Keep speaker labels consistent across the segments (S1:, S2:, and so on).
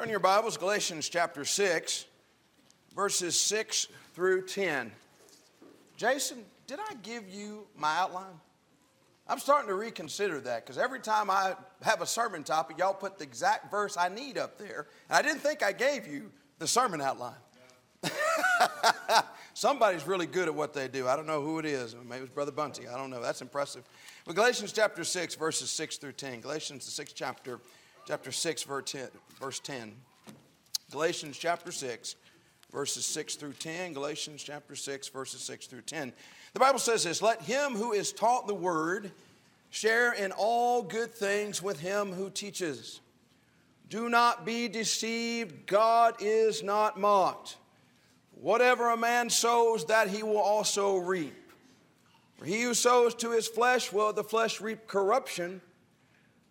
S1: Turn your Bibles, Galatians chapter 6, verses 6 through 10. Jason, did I give you my outline? I'm starting to reconsider that because every time I have a sermon topic, y'all put the exact verse I need up there. And I didn't think I gave you the sermon outline. Somebody's really good at what they do. I don't know who it is. Maybe it's Brother Bunty. I don't know. That's impressive. But Galatians chapter 6, verses 6 through 10. Galatians, the sixth chapter, chapter 6, verse 10. Verse 10. Galatians chapter 6, verses 6 through 10. Galatians chapter 6, verses 6 through 10. The Bible says this Let him who is taught the word share in all good things with him who teaches. Do not be deceived, God is not mocked. Whatever a man sows, that he will also reap. For he who sows to his flesh will the flesh reap corruption,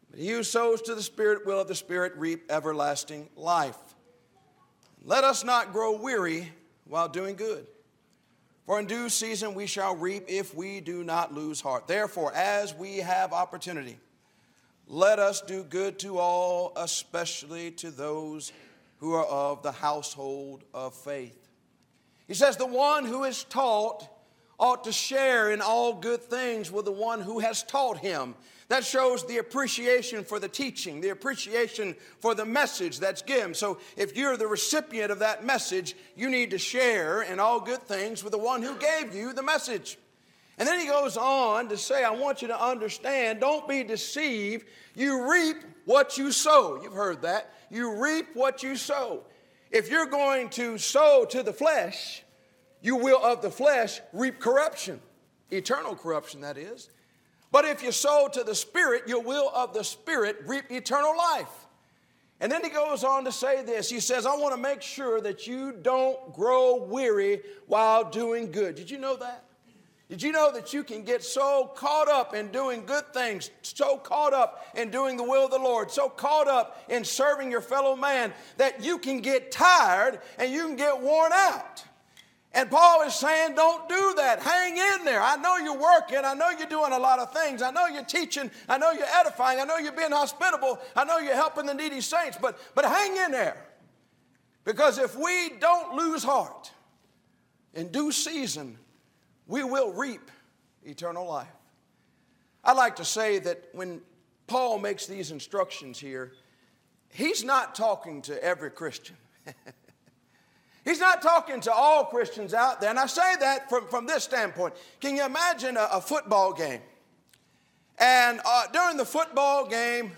S1: but he who sows to the Spirit will of the Spirit reap everlasting life. Let us not grow weary while doing good. For in due season we shall reap if we do not lose heart. Therefore, as we have opportunity, let us do good to all, especially to those who are of the household of faith. He says, The one who is taught ought to share in all good things with the one who has taught him. That shows the appreciation for the teaching, the appreciation for the message that's given. So if you're the recipient of that message, you need to share in all good things with the one who gave you the message. And then he goes on to say, I want you to understand, don't be deceived. You reap what you sow. You've heard that. You reap what you sow. If you're going to sow to the flesh, you will of the flesh reap corruption, eternal corruption, that is. But if you sow to the Spirit, you will of the Spirit reap eternal life. And then he goes on to say this. He says, I want to make sure that you don't grow weary while doing good. Did you know that? Did you know that you can get so caught up in doing good things, so caught up in doing the will of the Lord, so caught up in serving your fellow man that you can get tired and you can get worn out? And Paul is saying, don't do that. Hang in there. I know you're working. I know you're doing a lot of things. I know you're teaching. I know you're edifying. I know you're being hospitable. I know you're helping the needy saints. But, but hang in there. Because if we don't lose heart in due season, we will reap eternal life. I like to say that when Paul makes these instructions here, he's not talking to every Christian. He's not talking to all Christians out there. And I say that from, from this standpoint. Can you imagine a, a football game? And uh, during the football game,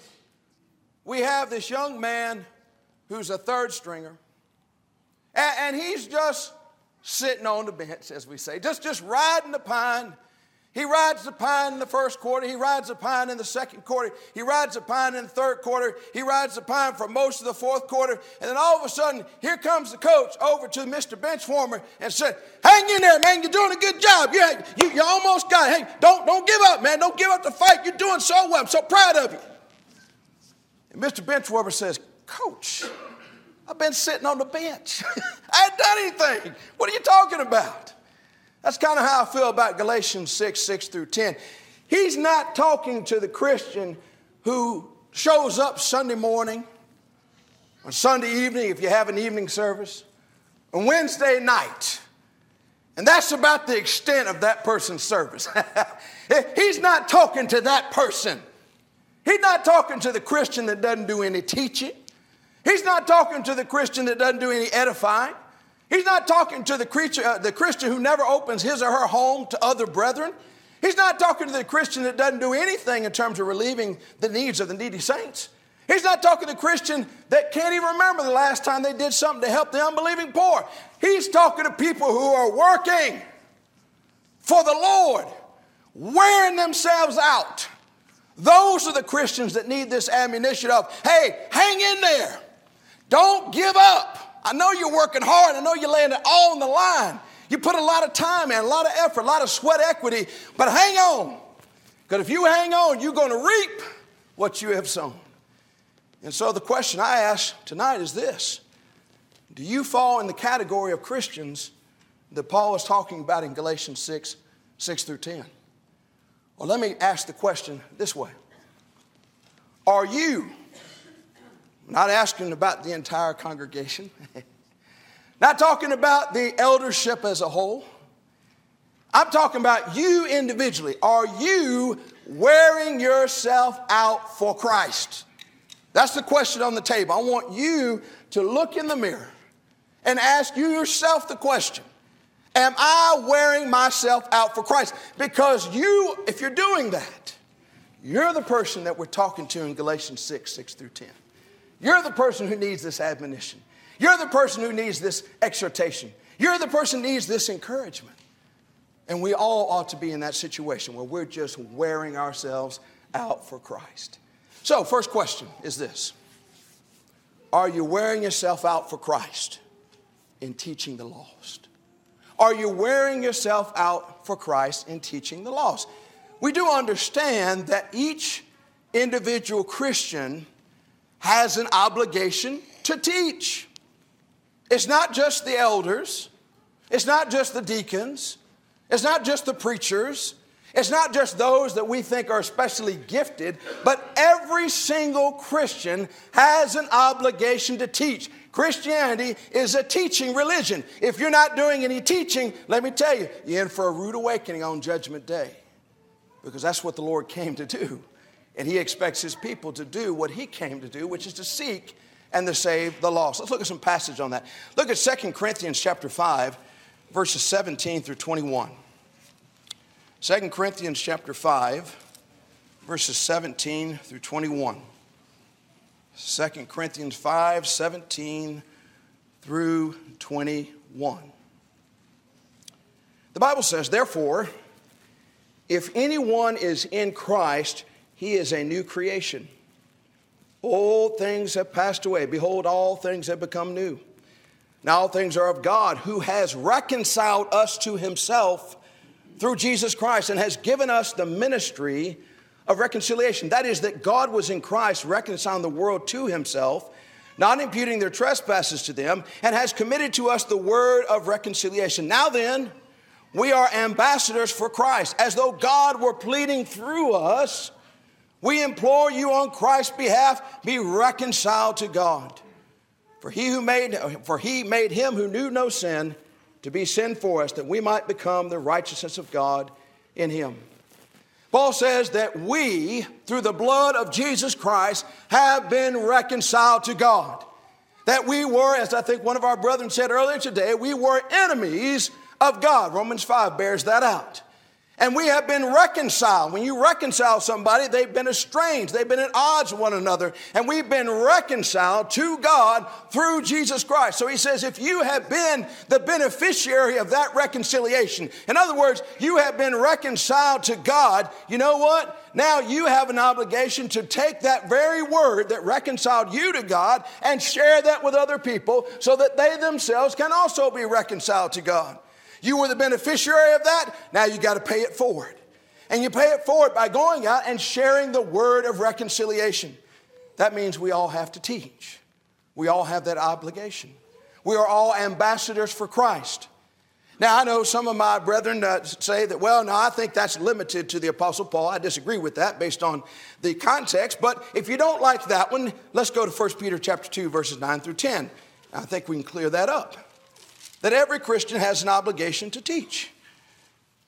S1: we have this young man who's a third stringer. And, and he's just sitting on the bench, as we say, just, just riding the pine he rides the pine in the first quarter. He rides the pine in the second quarter. He rides the pine in the third quarter. He rides the pine for most of the fourth quarter. And then all of a sudden, here comes the coach over to Mr. Benchwarmer and said, Hang in there, man. You're doing a good job. You, you, you almost got it. Hey, don't, don't give up, man. Don't give up the fight. You're doing so well. I'm so proud of you. And Mr. Benchwarmer says, Coach, I've been sitting on the bench. I haven't done anything. What are you talking about? That's kind of how I feel about Galatians 6 6 through 10. He's not talking to the Christian who shows up Sunday morning, on Sunday evening, if you have an evening service, on Wednesday night. And that's about the extent of that person's service. He's not talking to that person. He's not talking to the Christian that doesn't do any teaching. He's not talking to the Christian that doesn't do any edifying. He's not talking to the, creature, uh, the Christian who never opens his or her home to other brethren. He's not talking to the Christian that doesn't do anything in terms of relieving the needs of the needy saints. He's not talking to the Christian that can't even remember the last time they did something to help the unbelieving poor. He's talking to people who are working for the Lord, wearing themselves out. Those are the Christians that need this ammunition of, hey, hang in there. Don't give up. I know you're working hard. I know you're laying it all on the line. You put a lot of time in, a lot of effort, a lot of sweat equity, but hang on. Because if you hang on, you're going to reap what you have sown. And so the question I ask tonight is this Do you fall in the category of Christians that Paul is talking about in Galatians 6 6 through 10? Well, let me ask the question this way Are you not asking about the entire congregation, not talking about the eldership as a whole. I'm talking about you individually. Are you wearing yourself out for Christ? That's the question on the table. I want you to look in the mirror and ask you yourself the question Am I wearing myself out for Christ? Because you, if you're doing that, you're the person that we're talking to in Galatians 6 6 through 10. You're the person who needs this admonition. You're the person who needs this exhortation. You're the person who needs this encouragement. And we all ought to be in that situation where we're just wearing ourselves out for Christ. So, first question is this Are you wearing yourself out for Christ in teaching the lost? Are you wearing yourself out for Christ in teaching the lost? We do understand that each individual Christian has an obligation to teach. It's not just the elders, it's not just the deacons, it's not just the preachers, it's not just those that we think are especially gifted, but every single Christian has an obligation to teach. Christianity is a teaching religion. If you're not doing any teaching, let me tell you, you're in for a rude awakening on Judgment Day because that's what the Lord came to do. And He expects His people to do what He came to do, which is to seek and to save the lost. Let's look at some passage on that. Look at 2 Corinthians chapter 5, verses 17 through 21. 2 Corinthians chapter 5, verses 17 through 21. 2 Corinthians 5 17 through 21. The Bible says, Therefore, if anyone is in Christ, he is a new creation. Old things have passed away. Behold, all things have become new. Now, all things are of God, who has reconciled us to himself through Jesus Christ and has given us the ministry of reconciliation. That is, that God was in Christ reconciling the world to himself, not imputing their trespasses to them, and has committed to us the word of reconciliation. Now then, we are ambassadors for Christ, as though God were pleading through us. We implore you on Christ's behalf, be reconciled to God. For he who made for he made him who knew no sin to be sin for us, that we might become the righteousness of God in him. Paul says that we, through the blood of Jesus Christ, have been reconciled to God. That we were, as I think one of our brethren said earlier today, we were enemies of God. Romans 5 bears that out. And we have been reconciled. When you reconcile somebody, they've been estranged. They've been at odds with one another. And we've been reconciled to God through Jesus Christ. So he says, if you have been the beneficiary of that reconciliation, in other words, you have been reconciled to God, you know what? Now you have an obligation to take that very word that reconciled you to God and share that with other people so that they themselves can also be reconciled to God. You were the beneficiary of that. Now you got to pay it forward. And you pay it forward by going out and sharing the word of reconciliation. That means we all have to teach. We all have that obligation. We are all ambassadors for Christ. Now, I know some of my brethren uh, say that, well, no, I think that's limited to the Apostle Paul. I disagree with that based on the context. But if you don't like that one, let's go to 1 Peter chapter 2, verses 9 through 10. I think we can clear that up that every Christian has an obligation to teach.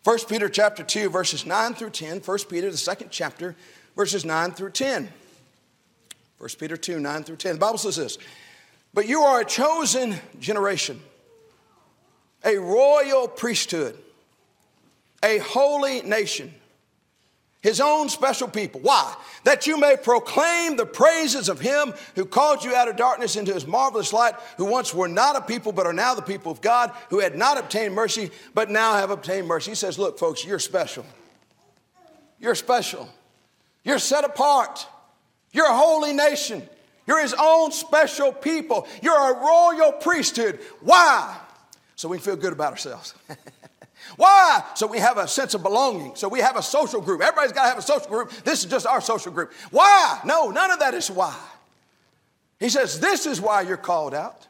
S1: 1 Peter chapter 2 verses 9 through 10, 1 Peter the second chapter verses 9 through 10. 1 Peter 2 9 through 10. The Bible says this, "But you are a chosen generation, a royal priesthood, a holy nation, his own special people. Why? That you may proclaim the praises of him who called you out of darkness into his marvelous light, who once were not a people, but are now the people of God, who had not obtained mercy, but now have obtained mercy. He says, Look, folks, you're special. You're special. You're set apart. You're a holy nation. You're his own special people. You're a royal priesthood. Why? So we can feel good about ourselves. Why? So we have a sense of belonging. So we have a social group. Everybody's got to have a social group. This is just our social group. Why? No, none of that is why. He says, This is why you're called out.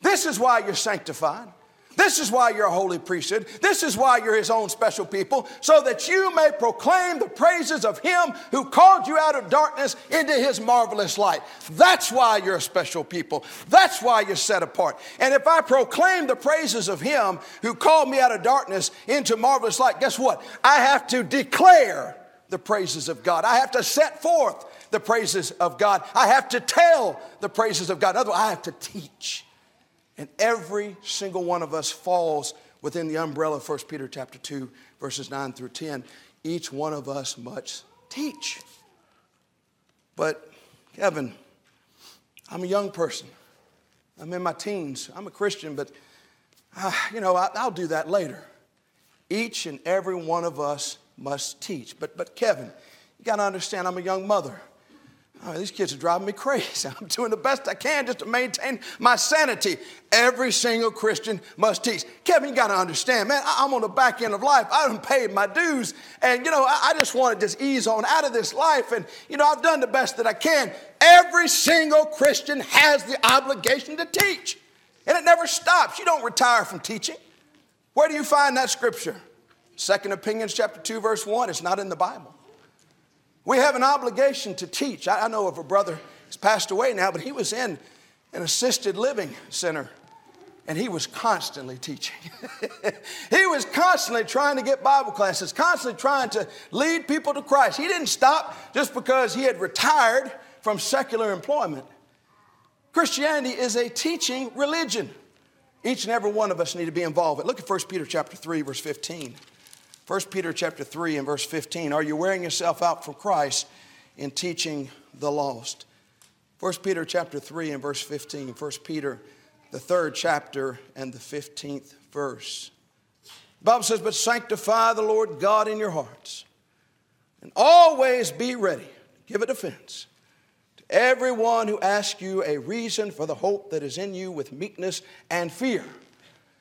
S1: This is why you're sanctified. This is why you're a holy priesthood. This is why you're his own special people, so that you may proclaim the praises of him who called you out of darkness into his marvelous light. That's why you're a special people. That's why you're set apart. And if I proclaim the praises of him who called me out of darkness into marvelous light, guess what? I have to declare the praises of God. I have to set forth the praises of God. I have to tell the praises of God. Otherwise, I have to teach. And every single one of us falls within the umbrella of 1 Peter chapter 2, verses 9 through 10. Each one of us must teach. But, Kevin, I'm a young person. I'm in my teens. I'm a Christian, but, uh, you know, I, I'll do that later. Each and every one of us must teach. But, but Kevin, you got to understand, I'm a young mother. Oh, these kids are driving me crazy. I'm doing the best I can just to maintain my sanity. Every single Christian must teach. Kevin, you got to understand, man, I'm on the back end of life. I haven't paid my dues. And, you know, I just want to just ease on out of this life. And, you know, I've done the best that I can. Every single Christian has the obligation to teach. And it never stops. You don't retire from teaching. Where do you find that scripture? Second Opinions, chapter 2, verse 1. It's not in the Bible. We have an obligation to teach. I, know of a brother who's passed away now, but he was in an assisted living center and he was constantly teaching. he was constantly trying to get Bible classes, constantly trying to lead people to Christ. He didn't stop just because he had retired from secular employment. Christianity is a teaching religion. Each and every one of us need to be involved. Look at 1 Peter chapter 3 verse 15. 1 Peter chapter 3 and verse 15. Are you wearing yourself out for Christ in teaching the lost? 1 Peter chapter 3 and verse 15. 1 Peter, the third chapter and the 15th verse. The Bible says, But sanctify the Lord God in your hearts, and always be ready to give a defense to everyone who asks you a reason for the hope that is in you with meekness and fear.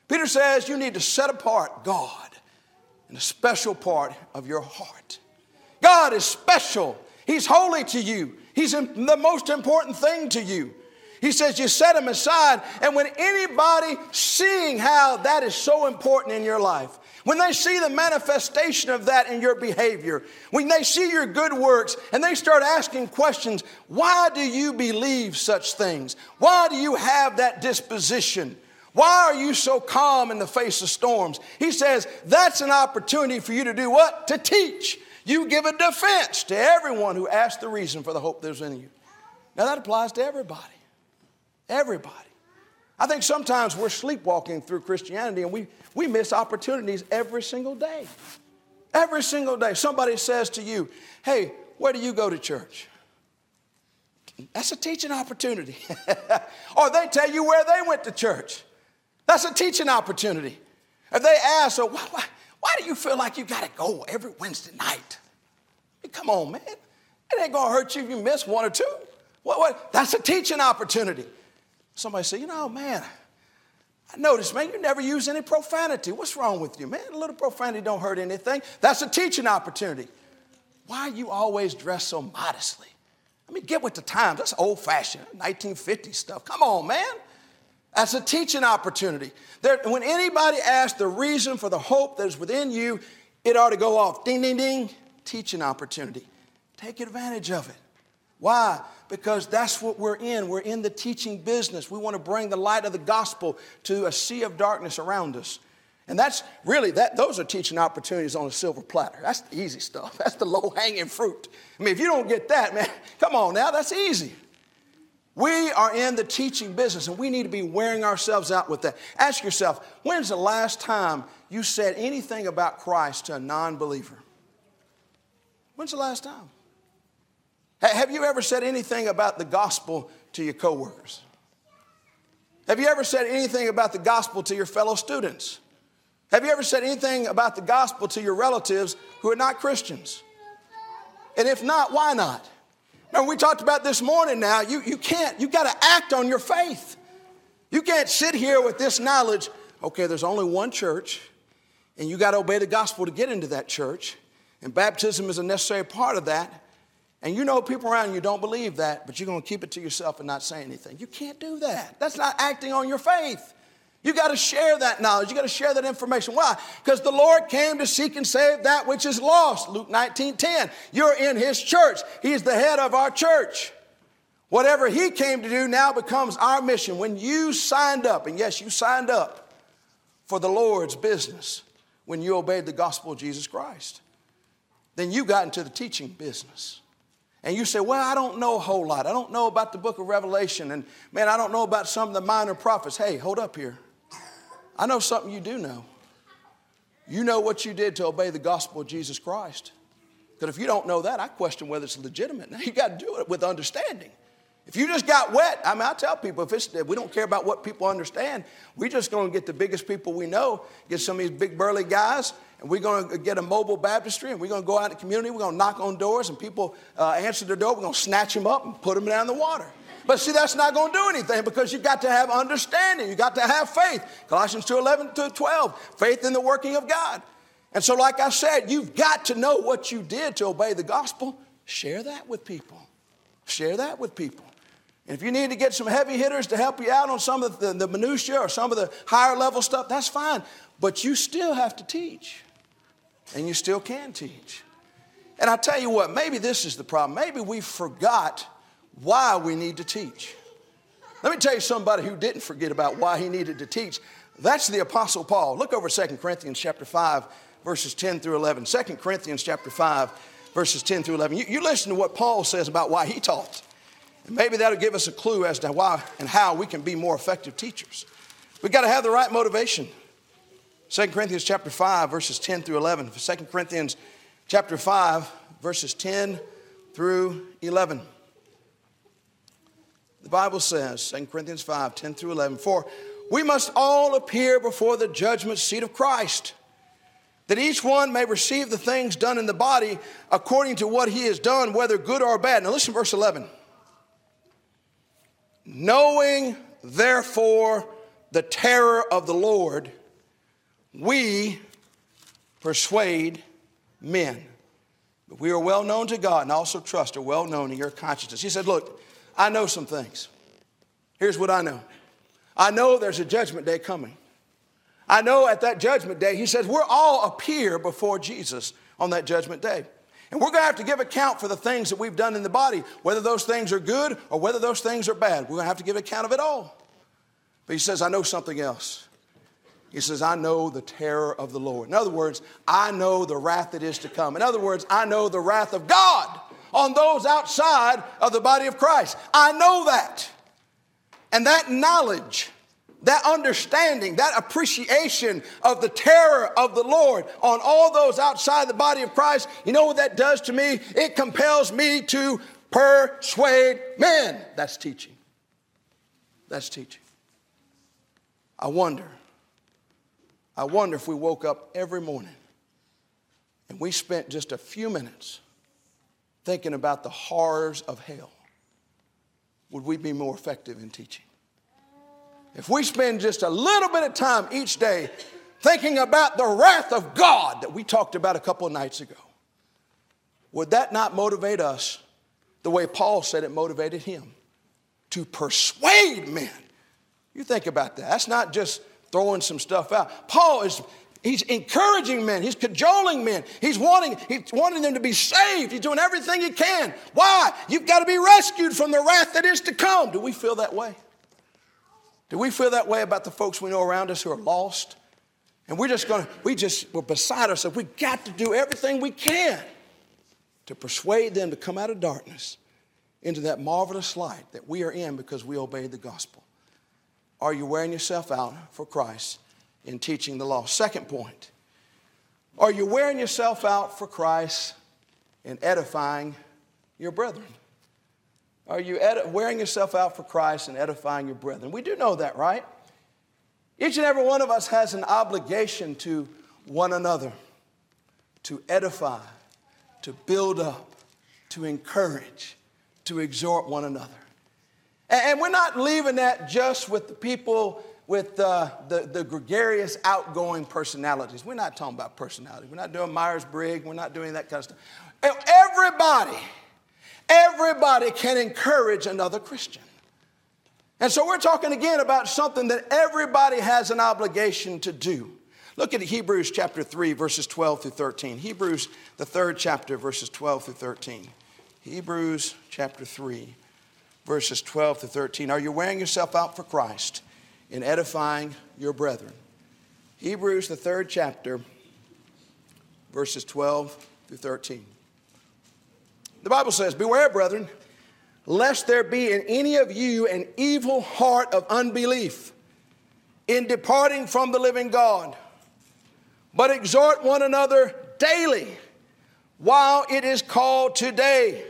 S1: Peter says you need to set apart God and a special part of your heart. God is special. He's holy to you. He's the most important thing to you. He says you set him aside, and when anybody seeing how that is so important in your life, when they see the manifestation of that in your behavior, when they see your good works and they start asking questions, why do you believe such things? Why do you have that disposition? Why are you so calm in the face of storms? He says that's an opportunity for you to do what? To teach. You give a defense to everyone who asks the reason for the hope that's in you. Now that applies to everybody. Everybody. I think sometimes we're sleepwalking through Christianity and we, we miss opportunities every single day. Every single day. Somebody says to you, Hey, where do you go to church? That's a teaching opportunity. or they tell you where they went to church. That's a teaching opportunity. If they ask, so why, why, why do you feel like you got to go every Wednesday night? Come on, man. It ain't going to hurt you if you miss one or two. What, what? That's a teaching opportunity. Somebody say, you know, man, I noticed, man, you never use any profanity. What's wrong with you, man? A little profanity don't hurt anything. That's a teaching opportunity. Why you always dressed so modestly? I mean, get with the times. That's old fashioned, 1950 stuff. Come on, man. That's a teaching opportunity. There, when anybody asks the reason for the hope that is within you, it ought to go off. Ding, ding, ding. Teaching opportunity. Take advantage of it. Why? Because that's what we're in. We're in the teaching business. We want to bring the light of the gospel to a sea of darkness around us. And that's really that those are teaching opportunities on a silver platter. That's the easy stuff. That's the low-hanging fruit. I mean, if you don't get that, man, come on now, that's easy. We are in the teaching business and we need to be wearing ourselves out with that. Ask yourself, when's the last time you said anything about Christ to a non believer? When's the last time? Have you ever said anything about the gospel to your coworkers? Have you ever said anything about the gospel to your fellow students? Have you ever said anything about the gospel to your relatives who are not Christians? And if not, why not? Now, we talked about this morning now, you, you can't, you got to act on your faith. You can't sit here with this knowledge, okay, there's only one church, and you got to obey the gospel to get into that church, and baptism is a necessary part of that. And you know people around you don't believe that, but you're going to keep it to yourself and not say anything. You can't do that. That's not acting on your faith. You got to share that knowledge. You got to share that information. Why? Because the Lord came to seek and save that which is lost. Luke 19 10. You're in His church, He's the head of our church. Whatever He came to do now becomes our mission. When you signed up, and yes, you signed up for the Lord's business when you obeyed the gospel of Jesus Christ, then you got into the teaching business. And you say, Well, I don't know a whole lot. I don't know about the book of Revelation. And man, I don't know about some of the minor prophets. Hey, hold up here. I know something you do know. You know what you did to obey the gospel of Jesus Christ. Because if you don't know that, I question whether it's legitimate. Now, you got to do it with understanding. If you just got wet, I mean, I tell people if, it's, we don't care about what people understand, we're just going to get the biggest people we know, get some of these big burly guys, and we're going to get a mobile baptistry, and we're going to go out in the community, we're going to knock on doors, and people uh, answer the door, we're going to snatch them up and put them down in the water. But see, that's not going to do anything because you've got to have understanding. You've got to have faith. Colossians 2 11 to 12, faith in the working of God. And so, like I said, you've got to know what you did to obey the gospel. Share that with people. Share that with people. And if you need to get some heavy hitters to help you out on some of the, the minutiae or some of the higher level stuff, that's fine. But you still have to teach. And you still can teach. And I tell you what, maybe this is the problem. Maybe we forgot why we need to teach. Let me tell you somebody who didn't forget about why he needed to teach. That's the Apostle Paul. Look over 2 Corinthians chapter 5, verses 10 through 11. 2 Corinthians chapter 5, verses 10 through 11. You, you listen to what Paul says about why he taught. And maybe that'll give us a clue as to why and how we can be more effective teachers. We've got to have the right motivation. 2 Corinthians chapter 5, verses 10 through 11. 2 Corinthians chapter 5, verses 10 through 11. The Bible says, 2 Corinthians 5 10 through 11, for we must all appear before the judgment seat of Christ, that each one may receive the things done in the body according to what he has done, whether good or bad. Now listen, verse 11. Knowing therefore the terror of the Lord, we persuade men. But we are well known to God and also trust are well known in your consciousness. He said, Look, I know some things. Here's what I know I know there's a judgment day coming. I know at that judgment day, he says, we're all appear before Jesus on that judgment day. And we're going to have to give account for the things that we've done in the body, whether those things are good or whether those things are bad. We're going to have to give account of it all. But he says, I know something else. He says, I know the terror of the Lord. In other words, I know the wrath that is to come. In other words, I know the wrath of God on those outside of the body of Christ. I know that. And that knowledge, that understanding, that appreciation of the terror of the Lord on all those outside the body of Christ, you know what that does to me? It compels me to persuade men. That's teaching. That's teaching. I wonder, I wonder if we woke up every morning and we spent just a few minutes thinking about the horrors of hell, would we be more effective in teaching? If we spend just a little bit of time each day thinking about the wrath of God that we talked about a couple of nights ago, would that not motivate us the way Paul said it motivated him? To persuade men. You think about that. That's not just throwing some stuff out. Paul is He's encouraging men. He's cajoling men. He's wanting, he's wanting them to be saved. He's doing everything he can. Why? You've got to be rescued from the wrath that is to come. Do we feel that way? Do we feel that way about the folks we know around us who are lost? And we're just going to, we just, we're beside ourselves. We've got to do everything we can to persuade them to come out of darkness into that marvelous light that we are in because we obeyed the gospel. Are you wearing yourself out for Christ? In teaching the law. Second point Are you wearing yourself out for Christ in edifying your brethren? Are you ed- wearing yourself out for Christ and edifying your brethren? We do know that, right? Each and every one of us has an obligation to one another to edify, to build up, to encourage, to exhort one another. And we're not leaving that just with the people with uh, the, the gregarious, outgoing personalities. We're not talking about personality. We're not doing Myers Briggs. We're not doing that kind of stuff. Everybody, everybody can encourage another Christian. And so we're talking again about something that everybody has an obligation to do. Look at Hebrews chapter 3, verses 12 through 13. Hebrews, the third chapter, verses 12 through 13. Hebrews chapter 3, verses 12 through 13. Are you wearing yourself out for Christ in edifying your brethren? Hebrews, the third chapter, verses 12 through 13. The Bible says, Beware, brethren, lest there be in any of you an evil heart of unbelief in departing from the living God, but exhort one another daily while it is called today,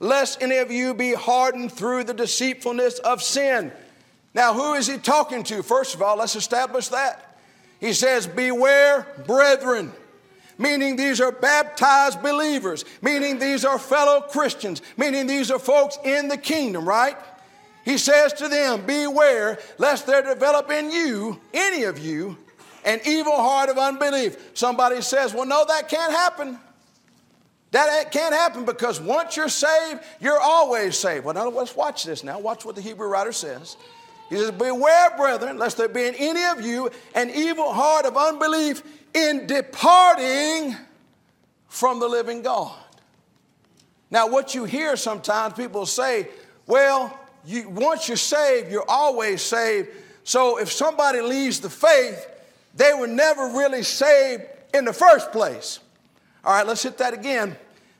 S1: lest any of you be hardened through the deceitfulness of sin. Now, who is he talking to? First of all, let's establish that. He says, Beware, brethren meaning these are baptized believers, meaning these are fellow Christians, meaning these are folks in the kingdom, right? He says to them, Beware lest there develop in you, any of you, an evil heart of unbelief. Somebody says, Well, no, that can't happen. That can't happen because once you're saved, you're always saved. Well, now let's watch this now. Watch what the Hebrew writer says. He says, Beware, brethren, lest there be in any of you an evil heart of unbelief in departing from the living God. Now, what you hear sometimes people say, well, you, once you're saved, you're always saved. So if somebody leaves the faith, they were never really saved in the first place. All right, let's hit that again.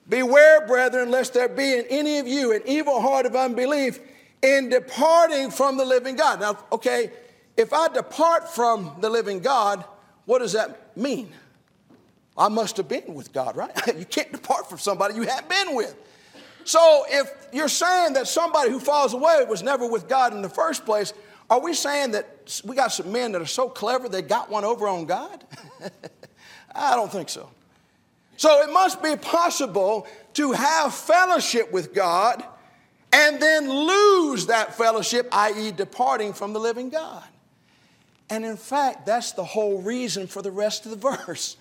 S1: Beware, brethren, lest there be in any of you an evil heart of unbelief in departing from the living God. Now, okay, if I depart from the living God, what does that mean? I must have been with God, right? you can't depart from somebody you haven't been with. So if you're saying that somebody who falls away was never with God in the first place, are we saying that we got some men that are so clever they got one over on God? I don't think so. So it must be possible to have fellowship with God and then lose that fellowship, i.e., departing from the living God. And in fact, that's the whole reason for the rest of the verse.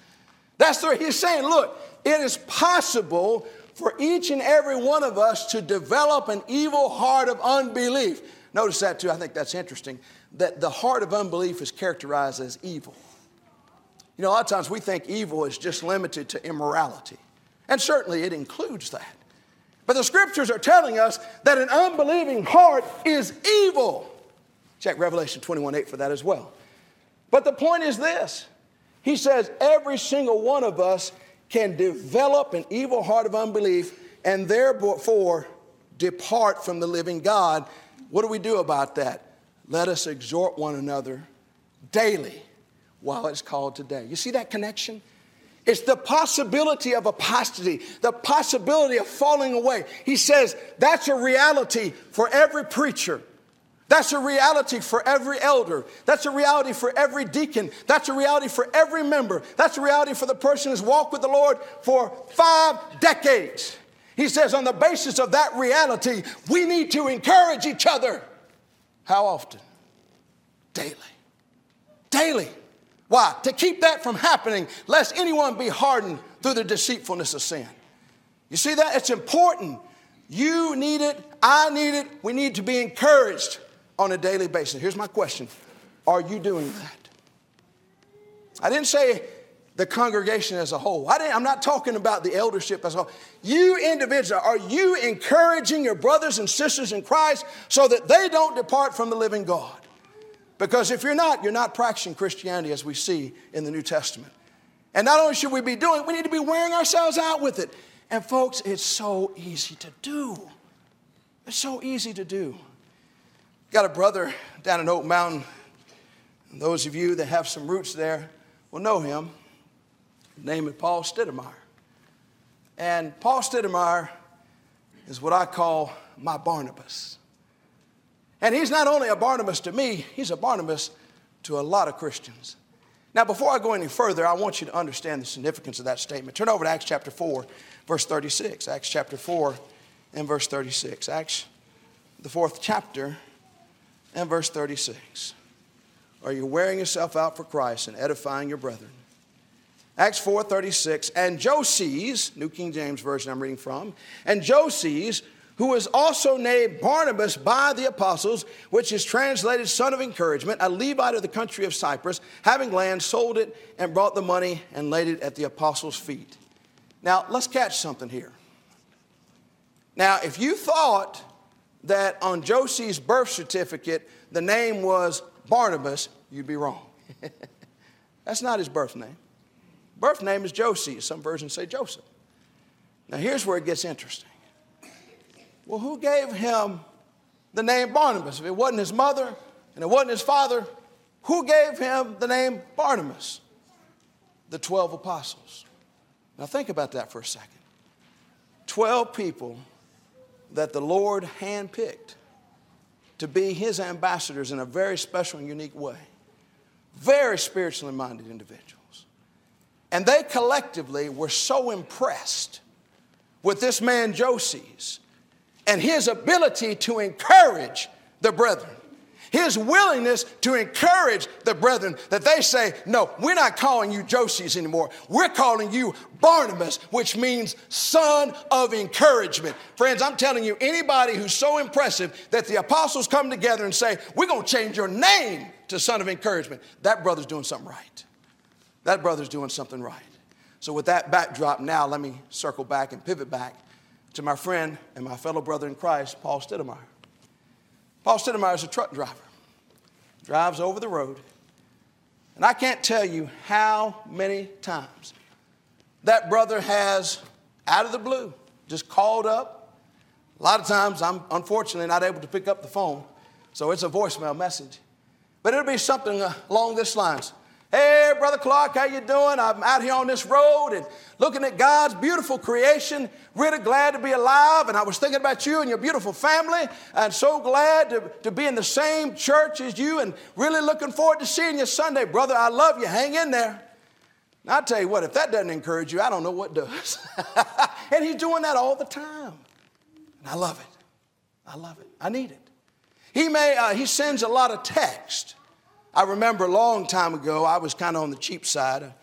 S1: That's the he's saying, look, it is possible for each and every one of us to develop an evil heart of unbelief. Notice that too, I think that's interesting, that the heart of unbelief is characterized as evil. You know, a lot of times we think evil is just limited to immorality, and certainly it includes that. But the scriptures are telling us that an unbelieving heart is evil. Check Revelation 21 8 for that as well. But the point is this He says every single one of us can develop an evil heart of unbelief and therefore depart from the living God. What do we do about that? Let us exhort one another daily while it's called today. You see that connection? It's the possibility of apostasy, the possibility of falling away. He says that's a reality for every preacher. That's a reality for every elder. That's a reality for every deacon. That's a reality for every member. That's a reality for the person who's walked with the Lord for five decades. He says, on the basis of that reality, we need to encourage each other. How often? Daily. Daily. Why? To keep that from happening, lest anyone be hardened through the deceitfulness of sin. You see that? It's important. You need it. I need it. We need to be encouraged on a daily basis. Here's my question Are you doing that? I didn't say the congregation as a whole. I am not talking about the eldership as a whole. You individual, are you encouraging your brothers and sisters in Christ so that they don't depart from the living God? Because if you're not, you're not practicing Christianity as we see in the New Testament. And not only should we be doing it, we need to be wearing ourselves out with it. And folks, it's so easy to do. It's so easy to do. Got a brother down in Oak Mountain. And those of you that have some roots there will know him. His name is Paul Stiddemeyer. And Paul Stiddemeyer is what I call my Barnabas. And he's not only a Barnabas to me, he's a Barnabas to a lot of Christians. Now, before I go any further, I want you to understand the significance of that statement. Turn over to Acts chapter 4, verse 36. Acts chapter 4 and verse 36. Acts, the fourth chapter, and verse 36. Are you wearing yourself out for Christ and edifying your brethren? Acts 4:36, and Joses, New King James Version I'm reading from, and Joses, who was also named Barnabas by the apostles, which is translated son of encouragement, a Levite of the country of Cyprus, having land, sold it, and brought the money and laid it at the apostles' feet. Now, let's catch something here. Now, if you thought that on Josie's birth certificate the name was Barnabas, you'd be wrong. That's not his birth name. Birth name is Josie. Some versions say Joseph. Now, here's where it gets interesting. Well, who gave him the name Barnabas? If it wasn't his mother and it wasn't his father, who gave him the name Barnabas? The 12 apostles. Now, think about that for a second. 12 people that the Lord handpicked to be his ambassadors in a very special and unique way. Very spiritually minded individuals. And they collectively were so impressed with this man Joses and his ability to encourage the brethren his willingness to encourage the brethren that they say, No, we're not calling you Joses anymore. We're calling you Barnabas, which means son of encouragement. Friends, I'm telling you, anybody who's so impressive that the apostles come together and say, We're going to change your name to son of encouragement, that brother's doing something right. That brother's doing something right. So, with that backdrop, now let me circle back and pivot back to my friend and my fellow brother in Christ, Paul Stiddemeyer. Paul Stiddemeyer is a truck driver, drives over the road. And I can't tell you how many times that brother has, out of the blue, just called up. A lot of times I'm unfortunately not able to pick up the phone, so it's a voicemail message. But it'll be something along this lines. Hey, Brother Clark, how you doing? I'm out here on this road and looking at God's beautiful creation. Really glad to be alive. And I was thinking about you and your beautiful family. And so glad to, to be in the same church as you and really looking forward to seeing you Sunday. Brother, I love you. Hang in there. Now, I'll tell you what, if that doesn't encourage you, I don't know what does. and he's doing that all the time. And I love it. I love it. I need it. He may, uh, he sends a lot of text. I remember a long time ago, I was kind of on the cheap side.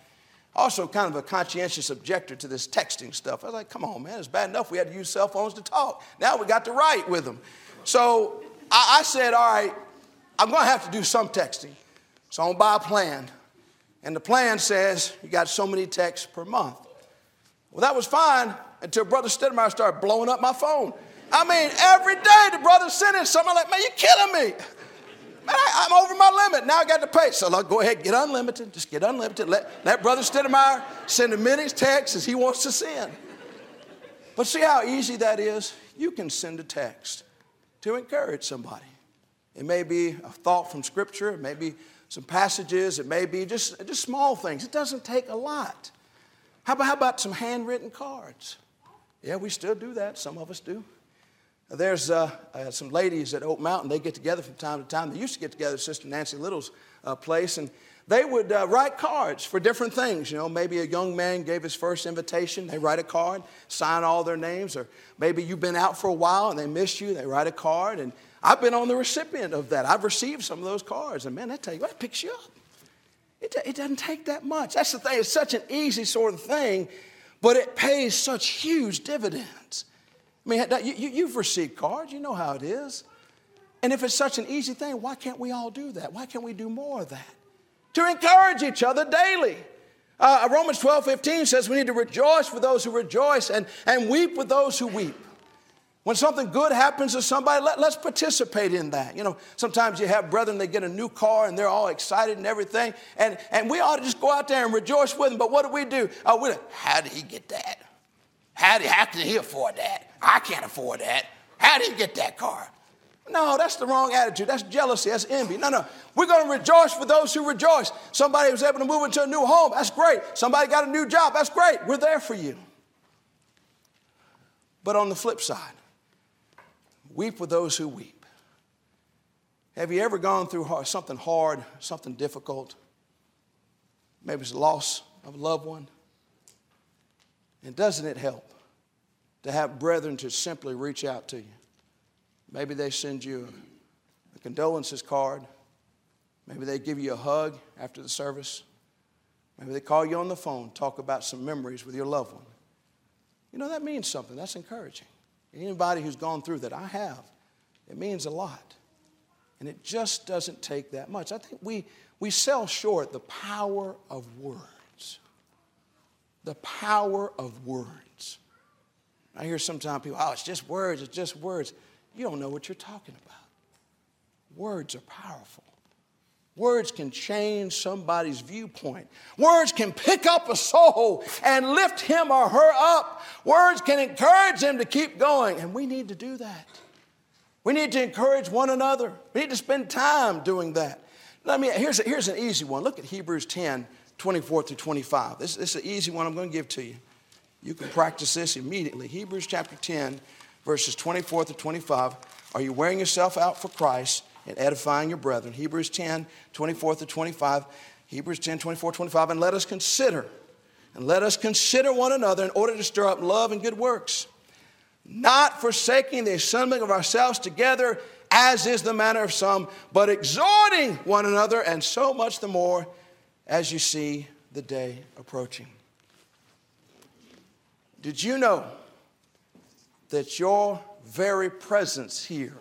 S1: Also, kind of a conscientious objector to this texting stuff. I was like, come on, man, it's bad enough we had to use cell phones to talk. Now we got to write with them. So I, I said, all right, I'm going to have to do some texting. So I'm going to buy a plan. And the plan says you got so many texts per month. Well, that was fine until Brother Stiddemeyer started blowing up my phone. I mean, every day the brother sending something I'm like, man, you're killing me. Man, I, am over my limit. Now I got to pay. So go ahead, get unlimited. Just get unlimited. Let, let Brother Stiddemeyer send as many texts as he wants to send. But see how easy that is? You can send a text to encourage somebody. It may be a thought from Scripture, it may be some passages, it may be just, just small things. It doesn't take a lot. How about, how about some handwritten cards? Yeah, we still do that. Some of us do. There's uh, uh, some ladies at Oak Mountain, they get together from time to time. They used to get together at Sister Nancy Little's uh, place, and they would uh, write cards for different things. You know, maybe a young man gave his first invitation, they write a card, sign all their names, or maybe you've been out for a while and they miss you, they write a card. And I've been on the recipient of that. I've received some of those cards, and man, I tell you what, picks you up. It, it doesn't take that much. That's the thing, it's such an easy sort of thing, but it pays such huge dividends. I mean, you, you've received cards, you know how it is. And if it's such an easy thing, why can't we all do that? Why can't we do more of that? To encourage each other daily. Uh, Romans 12, 15 says we need to rejoice with those who rejoice and, and weep with those who weep. When something good happens to somebody, let, us participate in that. You know, sometimes you have brethren, they get a new car and they're all excited and everything. And, and we ought to just go out there and rejoice with them. But what do we do? Uh, we, how did he get that? How, did, how can he afford that? I can't afford that. How did he get that car? No, that's the wrong attitude. That's jealousy. That's envy. No, no. We're going to rejoice for those who rejoice. Somebody was able to move into a new home. That's great. Somebody got a new job. That's great. We're there for you. But on the flip side, weep with those who weep. Have you ever gone through something hard, something difficult? Maybe it's the loss of a loved one. And doesn't it help to have brethren to simply reach out to you? Maybe they send you a condolences card. Maybe they give you a hug after the service. Maybe they call you on the phone, talk about some memories with your loved one. You know, that means something. That's encouraging. Anybody who's gone through that, I have. It means a lot. And it just doesn't take that much. I think we, we sell short the power of words. The power of words. I hear sometimes people, oh, it's just words, it's just words. You don't know what you're talking about. Words are powerful. Words can change somebody's viewpoint. Words can pick up a soul and lift him or her up. Words can encourage them to keep going, and we need to do that. We need to encourage one another. We need to spend time doing that. Let me, here's, a, here's an easy one. Look at Hebrews 10, 24 through 25. This, this is an easy one I'm going to give to you. You can practice this immediately. Hebrews chapter 10, verses 24 through 25. Are you wearing yourself out for Christ? and edifying your brethren. Hebrews 10, 24 to 25. Hebrews 10, 24, 25. And let us consider, and let us consider one another in order to stir up love and good works, not forsaking the assembling of ourselves together, as is the manner of some, but exhorting one another, and so much the more as you see the day approaching. Did you know that your very presence here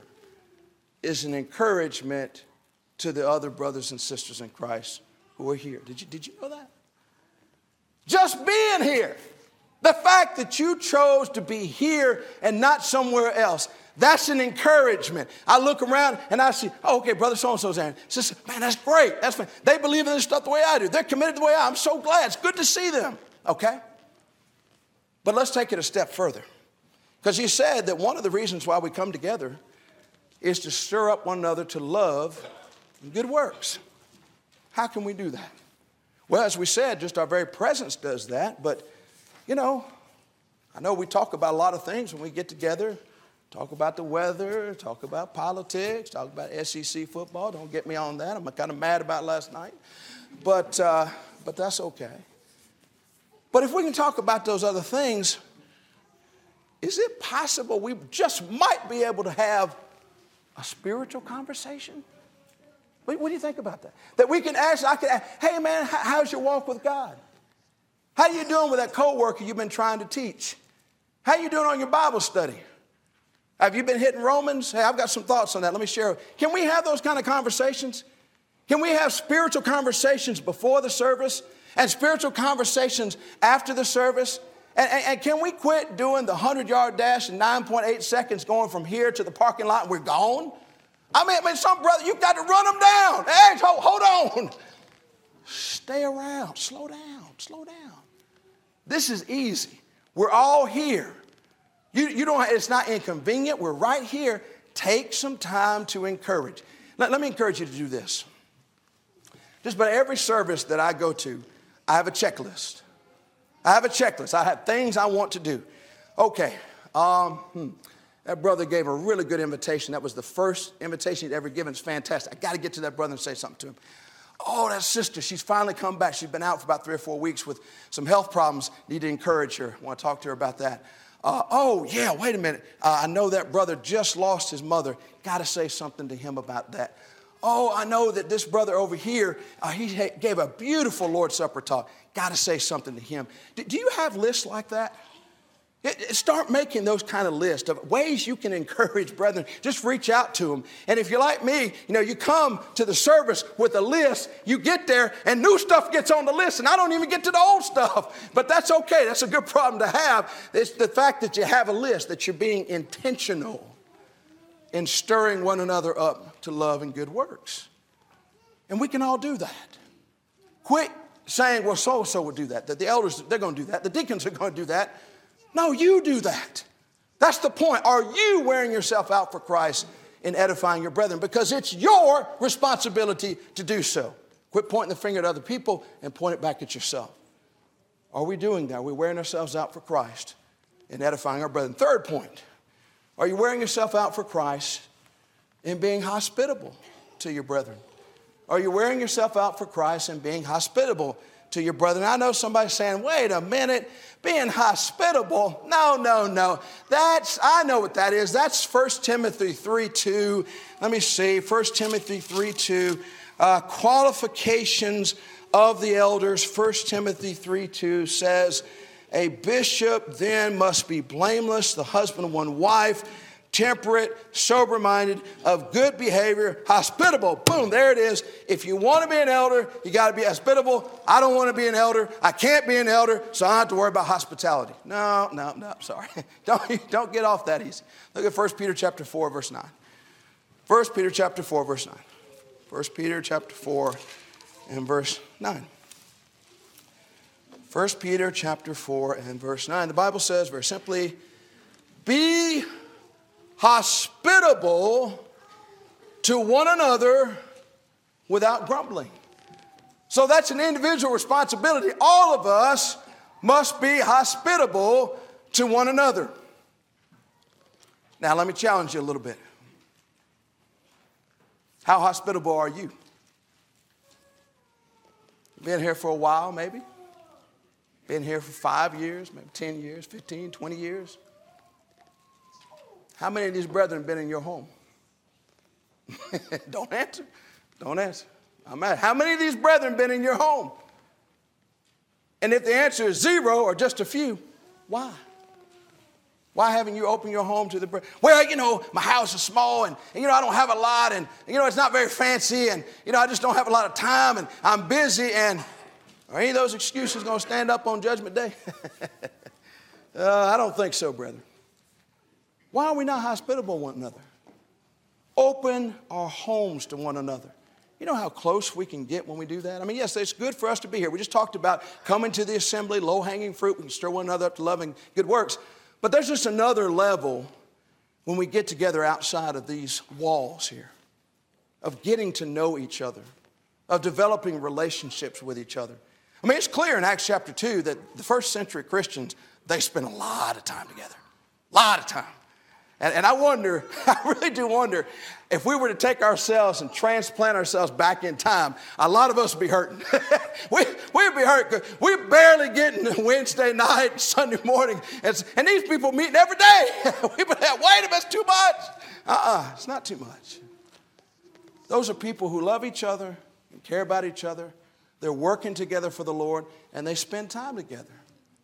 S1: is an encouragement to the other brothers and sisters in Christ who are here. Did you, did you know that? Just being here, the fact that you chose to be here and not somewhere else, that's an encouragement. I look around and I see, oh, okay, brother so and so's there. Sister, man, that's great. That's fine. They believe in this stuff the way I do. They're committed the way I am. I'm so glad. It's good to see them. Okay? But let's take it a step further. Because he said that one of the reasons why we come together is to stir up one another to love and good works. How can we do that? Well, as we said, just our very presence does that, but you know, I know we talk about a lot of things when we get together. Talk about the weather, talk about politics, talk about SEC football. Don't get me on that. I'm kind of mad about last night. But, uh, but that's okay. But if we can talk about those other things, is it possible we just might be able to have a spiritual conversation? What, what do you think about that? That we can ask, I can ask, hey man, how's your walk with God? How are you doing with that coworker you've been trying to teach? How are you doing on your Bible study? Have you been hitting Romans? Hey, I've got some thoughts on that. Let me share. Can we have those kind of conversations? Can we have spiritual conversations before the service and spiritual conversations after the service? And, and, and, can we quit doing the 100 yard dash in 9.8 seconds going from here to the parking lot and we're gone? I mean, I mean some brother, you've got to run them down. Hey, hold, hold on. Stay around. Slow down. Slow down. This is easy. We're all here. You, you don't, it's not inconvenient. We're right here. Take some time to encourage. Let, let me encourage you to do this. Just about every service that I go to, I have a checklist. I have a checklist. I have things I want to do. Okay. Um, hmm. That brother gave a really good invitation. That was the first invitation he'd ever given. It's fantastic. I got to get to that brother and say something to him. Oh, that sister, she's finally come back. She's been out for about three or four weeks with some health problems. Need to encourage her. I want to talk to her about that. Uh, oh, yeah, wait a minute. Uh, I know that brother just lost his mother. Got to say something to him about that. Oh, I know that this brother over here, uh, he gave a beautiful Lord's Supper talk. Got to say something to him. Do, do you have lists like that? Start making those kind of lists of ways you can encourage brethren. Just reach out to them. And if you're like me, you know, you come to the service with a list, you get there, and new stuff gets on the list, and I don't even get to the old stuff. But that's okay. That's a good problem to have. It's the fact that you have a list, that you're being intentional in stirring one another up to love and good works. And we can all do that. Quit saying, well, so and so would do that, that the elders, they're going to do that, the deacons are going to do that. No, you do that. That's the point. Are you wearing yourself out for Christ in edifying your brethren? Because it's your responsibility to do so. Quit pointing the finger at other people and point it back at yourself. Are we doing that? Are we wearing ourselves out for Christ in edifying our brethren? Third point are you wearing yourself out for Christ in being hospitable to your brethren? Are you wearing yourself out for Christ and being hospitable to your brethren? I know somebody saying, wait a minute, being hospitable. No, no, no. That's, I know what that is. That's 1 Timothy 3 2. Let me see, 1 Timothy 3 2. Uh, qualifications of the elders, 1 Timothy 3 2 says, A bishop then must be blameless, the husband of one wife, temperate, sober minded, of good behavior, hospitable. Boom, there it is. If you want to be an elder, you got to be hospitable. I don't want to be an elder. I can't be an elder, so I don't have to worry about hospitality. No, no, no, sorry. don't, don't get off that easy. Look at 1 Peter chapter 4, verse 9. 1 Peter chapter 4, verse 9. 1 Peter chapter 4 and verse 9. 1 Peter chapter 4 and verse 9. The Bible says very simply, be hospitable to one another without grumbling. So that's an individual responsibility. All of us must be hospitable to one another. Now, let me challenge you a little bit. How hospitable are you? Been here for a while, maybe? Been here for five years, maybe 10 years, 15, 20 years? How many of these brethren been in your home? Don't answer. Don't answer. I'm at how many of these brethren been in your home? And if the answer is zero or just a few, why? Why haven't you opened your home to the brethren? Well, you know, my house is small and, and, you know, I don't have a lot and, you know, it's not very fancy and, you know, I just don't have a lot of time and I'm busy and are any of those excuses going to stand up on Judgment Day? uh, I don't think so, brother. Why are we not hospitable one another? Open our homes to one another. You know how close we can get when we do that? I mean, yes, it's good for us to be here. We just talked about coming to the assembly, low hanging fruit. We can stir one another up to loving good works. But there's just another level when we get together outside of these walls here of getting to know each other, of developing relationships with each other. I mean, it's clear in Acts chapter 2 that the first century Christians, they spent a lot of time together. A lot of time. And, and I wonder, I really do wonder, if we were to take ourselves and transplant ourselves back in time, a lot of us would be hurting. we, we'd be hurt because we're barely getting Wednesday night, Sunday morning, and, these people meeting every day. we would have, wait a minute, it's too much. Uh-uh, it's not too much. Those are people who love each other and care about each other. They're working together for the Lord, and they spend time together.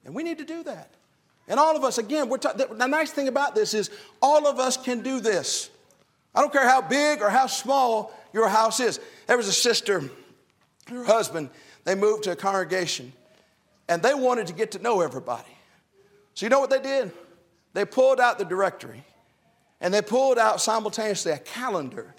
S1: And we need to do that. And all of us, again, we're ta- the nice thing about this is all of us can do this. I don't care how big or how small your house is. There was a sister, her husband, they moved to a congregation and they wanted to get to know everybody. So, you know what they did? They pulled out the directory and they pulled out simultaneously a calendar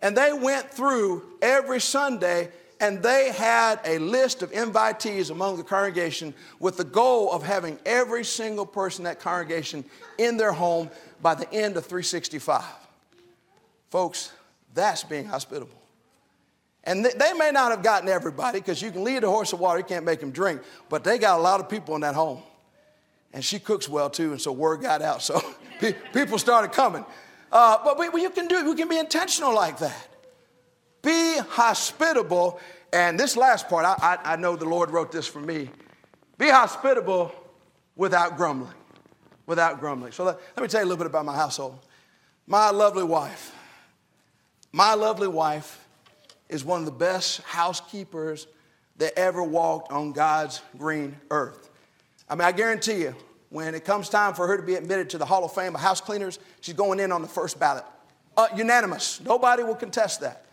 S1: and they went through every Sunday and they had a list of invitees among the congregation with the goal of having every single person in that congregation in their home by the end of 365. Folks, that's being hospitable. And they may not have gotten everybody because you can lead a horse of water, you can't make him drink, but they got a lot of people in that home. And she cooks well too, and so word got out. So people started coming. Uh, but we, you can do it, we can be intentional like that. Be hospitable. And this last part, I, I, I know the Lord wrote this for me. Be hospitable without grumbling. Without grumbling. So let, let me tell you a little bit about my household. My lovely wife, my lovely wife is one of the best housekeepers that ever walked on God's green earth. I mean, I guarantee you, when it comes time for her to be admitted to the Hall of Fame of house cleaners, she's going in on the first ballot. Uh, unanimous. Nobody will contest that.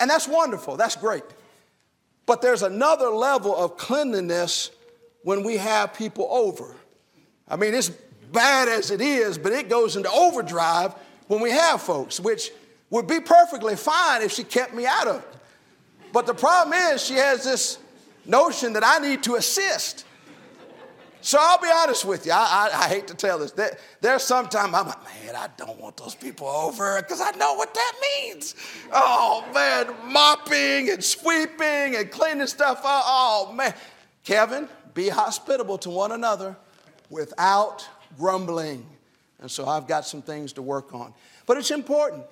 S1: And that's wonderful, that's great. But there's another level of cleanliness when we have people over. I mean, it's bad as it is, but it goes into overdrive when we have folks, which would be perfectly fine if she kept me out of it. But the problem is, she has this notion that I need to assist. So I'll be honest with you. I, I, I hate to tell this. There, there's sometimes I'm like, man, I don't want those people over because I know what that means. Oh, man, mopping and sweeping and cleaning stuff up. Oh, man. Kevin, be hospitable to one another without grumbling. And so I've got some things to work on. But it's important.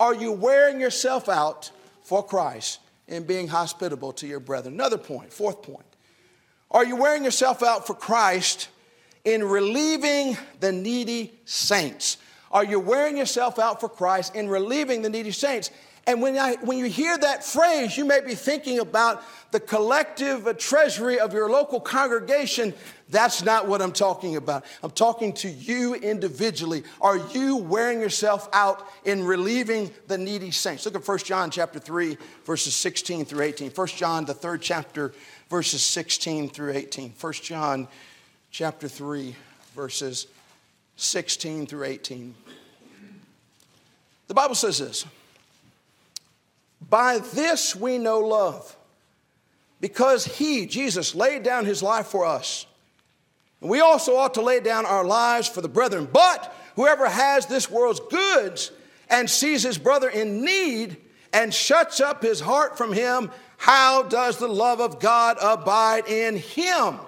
S1: Are you wearing yourself out for Christ in being hospitable to your brethren? Another point, fourth point. Are you wearing yourself out for Christ in relieving the needy saints? Are you wearing yourself out for Christ in relieving the needy saints? And when, I, when you hear that phrase, you may be thinking about the collective uh, treasury of your local congregation That's not what I'm talking about. I'm talking to you individually. Are you wearing yourself out in relieving the needy saints? Look at 1 John chapter 3, verses 16 through 18. 1 John, the third chapter, verses 16 through 18. 1 John chapter 3, verses 16 through 18. The Bible says this By this we know love, because he, Jesus, laid down his life for us. And we also ought to lay down our lives for the brethren. But whoever has this world's goods and sees his brother in need and shuts up his heart from him, how does the love of God abide in him?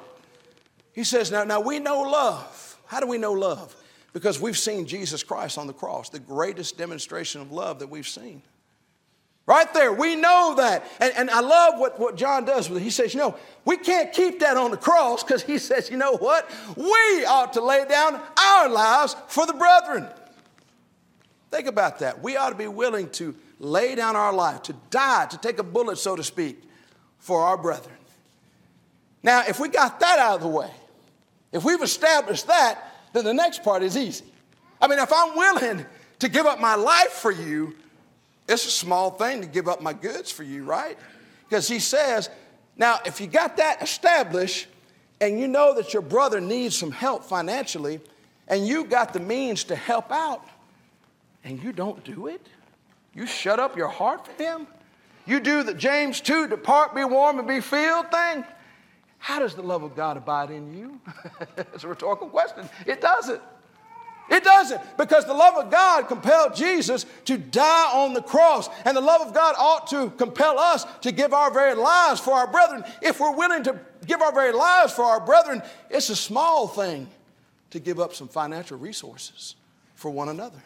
S1: He says, now, now we know love. How do we know love? Because we've seen Jesus Christ on the cross, the greatest demonstration of love that we've seen. Right there, we know that. And, and I love what, what John does with it. He says, you know, we can't keep that on the cross because he says, you know what? We ought to lay down our lives for the brethren. Think about that. We ought to be willing to lay down our life, to die, to take a bullet, so to speak, for our brethren. Now, if we got that out of the way, if we've established that, then the next part is easy. I mean, if I'm willing to give up my life for you, it's a small thing to give up my goods for you, right? Because he says, now, if you got that established and you know that your brother needs some help financially and you got the means to help out and you don't do it, you shut up your heart for him, you do the James 2, depart, be warm, and be filled thing, how does the love of God abide in you? it's a rhetorical question. It doesn't. It doesn't, because the love of God compelled Jesus to die on the cross. And the love of God ought to compel us to give our very lives for our brethren. If we're willing to give our very lives for our brethren, it's a small thing to give up some financial resources for one another.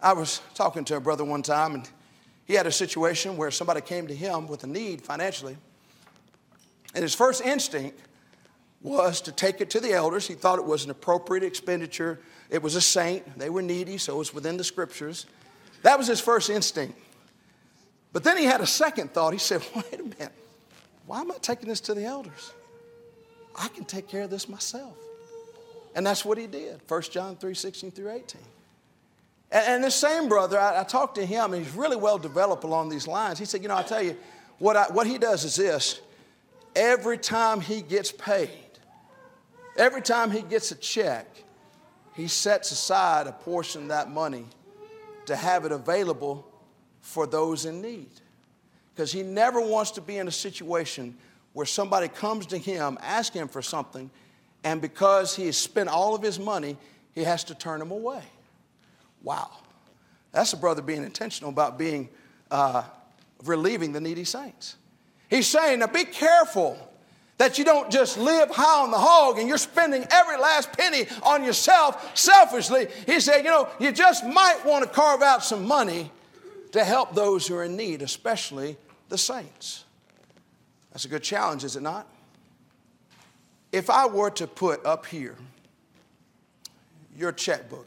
S1: I was talking to a brother one time, and he had a situation where somebody came to him with a need financially. And his first instinct was to take it to the elders. He thought it was an appropriate expenditure. It was a saint, they were needy, so it was within the scriptures. That was his first instinct. But then he had a second thought. He said, Wait a minute, why am I taking this to the elders? I can take care of this myself. And that's what he did 1 John 3 16 through 18. And, and this same brother, I, I, talked to him, and he's really well developed along these lines. He said, You know, I tell you, what, I, what he does is this every time he gets paid, every time he gets a check, he sets aside a portion of that money to have it available for those in need. Because he never wants to be in a situation where somebody comes to him asking for something, and because he has spent all of his money, he has to turn them away. Wow. That's a brother being intentional about being uh, relieving the needy saints. He's saying, now be careful that you don't just live high on the hog and you're spending every last penny on yourself selfishly. He said, you know, you just might want to carve out some money to help those who are in need, especially the saints. That's a good challenge, is it not? If I were to put up here your checkbook,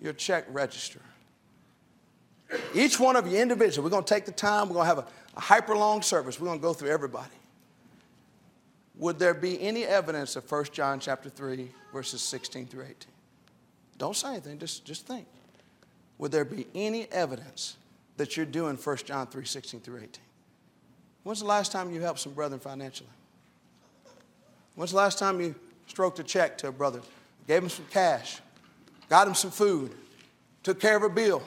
S1: your check register, each one of you individually, we're going to take the time, we're going to have a a hyper long service. We're going to go through everybody. Would there be any evidence of 1 John chapter 3, verses 16 through 18? Don't say anything, just, just think. Would there be any evidence that you're doing 1 John 3, 16 through 18? When's the last time you helped some brethren financially? When's the last time you stroked a check to a brother, gave him some cash, got him some food, took care of a bill?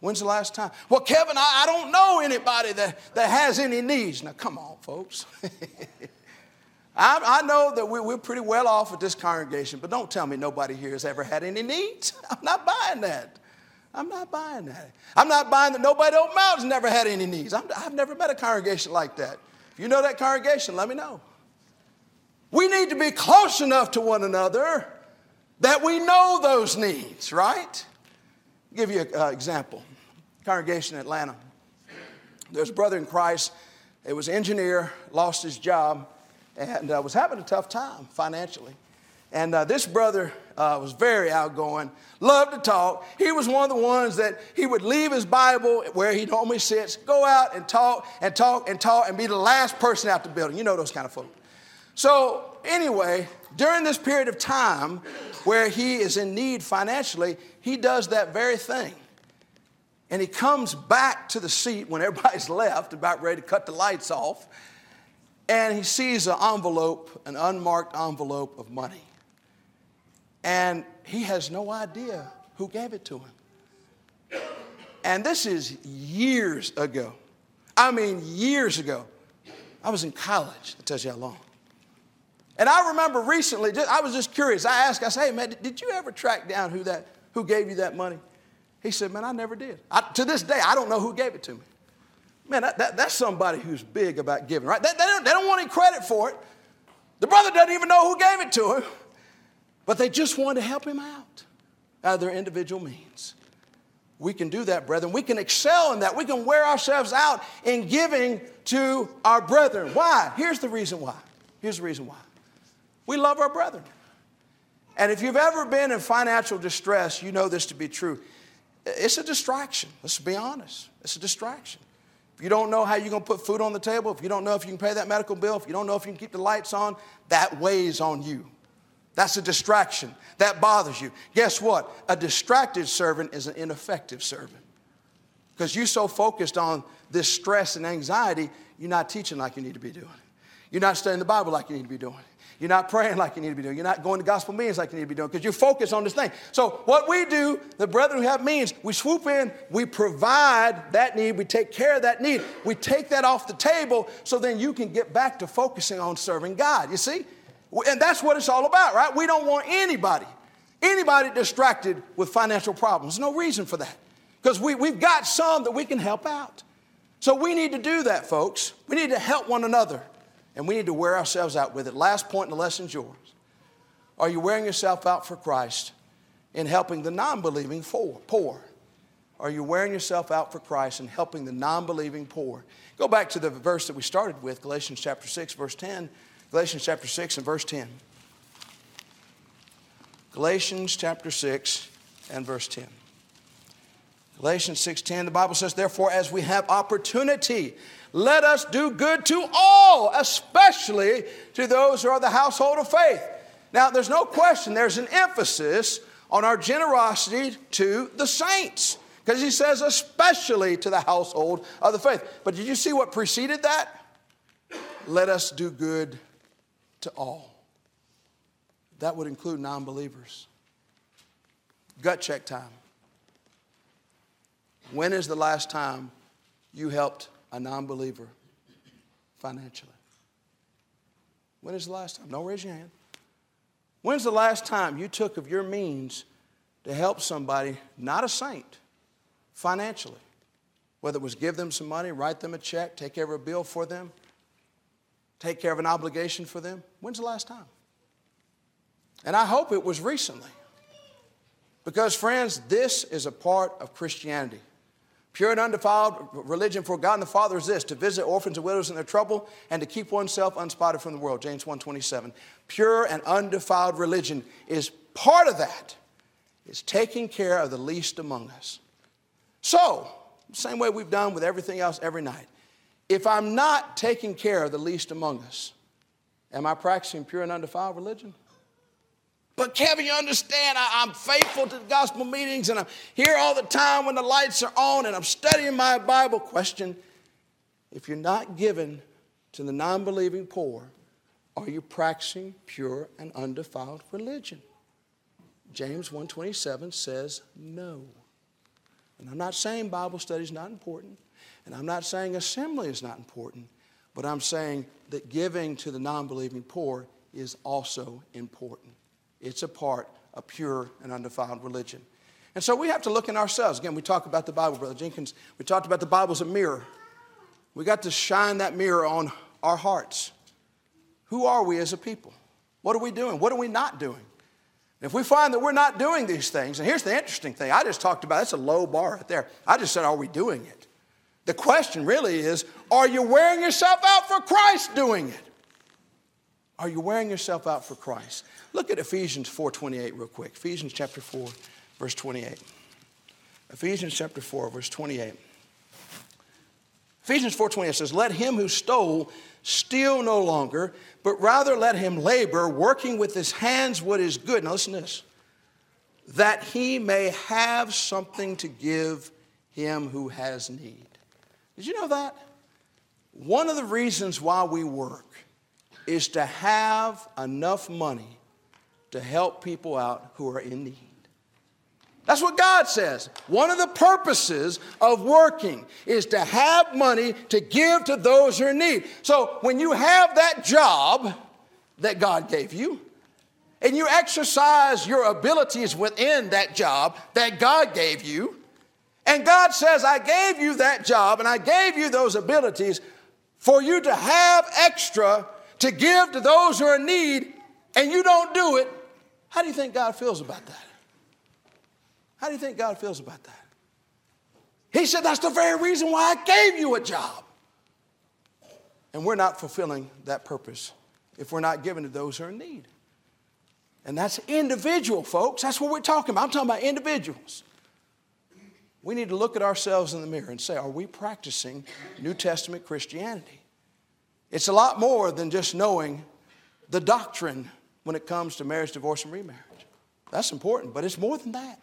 S1: When's the last time? Well, Kevin, I, I don't know anybody that, that has any needs. Now, come on, folks. I, I, know that we, we're pretty well off at this congregation, but don't tell me nobody here has ever had any needs. I'm not buying that. I'm not buying that. I'm not buying that nobody at Oak Mountain's never had any needs. i have never met a congregation like that. If you know that congregation, let me know. We need to be close enough to one another that we know those needs, right? I'll give you an uh, example congregation in Atlanta. There's a brother in Christ. It was an engineer, lost his job, and uh, was having a tough time financially. And uh, this brother uh, was very outgoing, loved to talk. He was one of the ones that he would leave his Bible where he normally sits, go out and talk and talk and talk and be the last person out the building. You know those kind of folks. So, anyway, during this period of time where he is in need financially, he does that very thing. And he comes back to the seat when everybody's left, about ready to cut the lights off, and he sees an envelope, an unmarked envelope of money. And he has no idea who gave it to him. And this is years ago. I mean, years ago. I was in college, that tells you how long. And I remember recently, I was just curious. I asked, I said, hey, man, did you ever track down who, that, who gave you that money? He said, man, I never did. I, to this day, I don't know who gave it to me. Man, that, that, that's somebody who's big about giving, right? They, they, don't, they don't want any credit for it. The brother doesn't even know who gave it to him, but they just want to help him out out of their individual means. We can do that, brethren. We can excel in that. We can wear ourselves out in giving to our brethren. Why? Here's the reason why. Here's the reason why. We love our brethren. And if you've ever been in financial distress, you know this to be true. It's a distraction. Let's be honest. It's a distraction. If you don't know how you're going to put food on the table, if you don't know if you can pay that medical bill, if you don't know if you can keep the lights on, that weighs on you. That's a distraction. That bothers you. Guess what? A distracted servant is an ineffective servant. Because you're so focused on this stress and anxiety, you're not teaching like you need to be doing. You're not studying the Bible like you need to be doing. You're not praying like you need to be doing. You're not going to gospel meetings like you need to be doing because you're focused on this thing. So, what we do, the brethren who have means, we swoop in, we provide that need, we take care of that need, we take that off the table so then you can get back to focusing on serving God. You see? And that's what it's all about, right? We don't want anybody, anybody distracted with financial problems. no reason for that because we, we've got some that we can help out. So, we need to do that, folks. We need to help one another and we need to wear ourselves out with it. Last point in the lesson's yours. Are you wearing yourself out for Christ in helping the non believing poor? Are you wearing yourself out for Christ and helping the non believing poor? Go back to the verse that we started with, Galatians chapter 6, verse 10. Galatians chapter 6 and verse 10. Galatians chapter 6 and verse 10. Galatians 6:10 the Bible says therefore as we have opportunity let us do good to all, especially to those who are the household of faith. Now, there's no question, there's an emphasis on our generosity to the saints, because he says, especially to the household of the faith. But did you see what preceded that? Let us do good to all. That would include non believers. Gut check time. When is the last time you helped a non believer financially? When is the last time? Don't raise your hand. When's the last time you took of your means to help somebody, not a saint, financially? Whether it was give them some money, write them a check, take care of a bill for them, take care of an obligation for them. When's the last time? And I hope it was recently. Because, friends, this is a part of Christianity. Pure and undefiled religion for God and the Father is this to visit orphans and widows in their trouble and to keep oneself unspotted from the world. James 1:27. Pure and undefiled religion is part of that. Is taking care of the least among us. So, same way we've done with everything else every night. If I'm not taking care of the least among us, am I practicing pure and undefiled religion? But Kevin, you understand, I, am faithful to the gospel meetings and I'm here all the time when the lights are on and I'm studying my Bible. Question If you're not giving to the non believing poor, are you practicing pure and undefiled religion? James 1:27 says no. And I'm not saying Bible study is not important, and I'm not saying assembly is not important, but I'm saying that giving to the non believing poor is also important. It's a part of pure and undefiled religion. And so we have to look in ourselves. Again, we talk about the Bible, Brother Jenkins. We talked about the Bible as a mirror. We got to shine that mirror on our hearts. Who are we as a people? What are we doing? What are we not doing? If we find that we're not doing these things, and here's the interesting thing I just talked about, that's a low bar right there. I just said, Are we doing it? The question really is, Are you wearing yourself out for Christ doing it? Are you wearing yourself out for Christ? Look at Ephesians 4:28 real quick. Ephesians chapter 4 verse 28. Ephesians chapter 4 verse 28. Ephesians 4:20 says, "Let him who stole steal no longer, but rather let him labor, working with his hands what is good." Now listen to this. That he may have something to give him who has need. Did you know that? One of the reasons why we work is to have enough money to help people out who are in need. That's what God says. One of the purposes of working is to have money to give to those who are in need. So when you have that job that God gave you, and you exercise your abilities within that job that God gave you, and God says, I gave you that job and I gave you those abilities for you to have extra to give to those who are in need, and you don't do it, how do you think God feels about that? How do you think God feels about that? He said, That's the very reason why I gave you a job. And we're not fulfilling that purpose if we're not giving to those who are in need. And that's individual, folks. That's what we're talking about. I'm talking about individuals. We need to look at ourselves in the mirror and say, Are we practicing New Testament Christianity? It's a lot more than just knowing the doctrine when it comes to marriage, divorce, and remarriage. That's important, but it's more than that.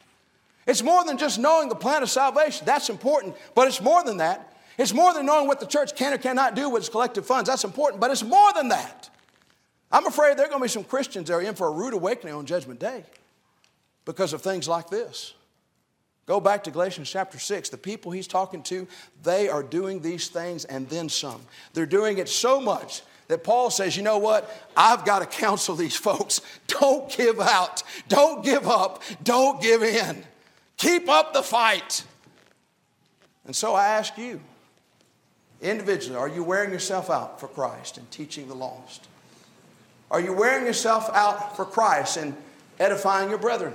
S1: It's more than just knowing the plan of salvation. That's important, but it's more than that. It's more than knowing what the church can or cannot do with its collective funds. That's important, but it's more than that. I'm afraid there are going to be some Christians that are in for a rude awakening on Judgment Day because of things like this. Go back to Galatians chapter 6. The people he's talking to, they are doing these things and then some. They're doing it so much that Paul says, you know what? I've got to counsel these folks. Don't give out. Don't give up. Don't give in. Keep up the fight. And so I ask you, individually, are you wearing yourself out for Christ and teaching the lost? Are you wearing yourself out for Christ and edifying your brethren?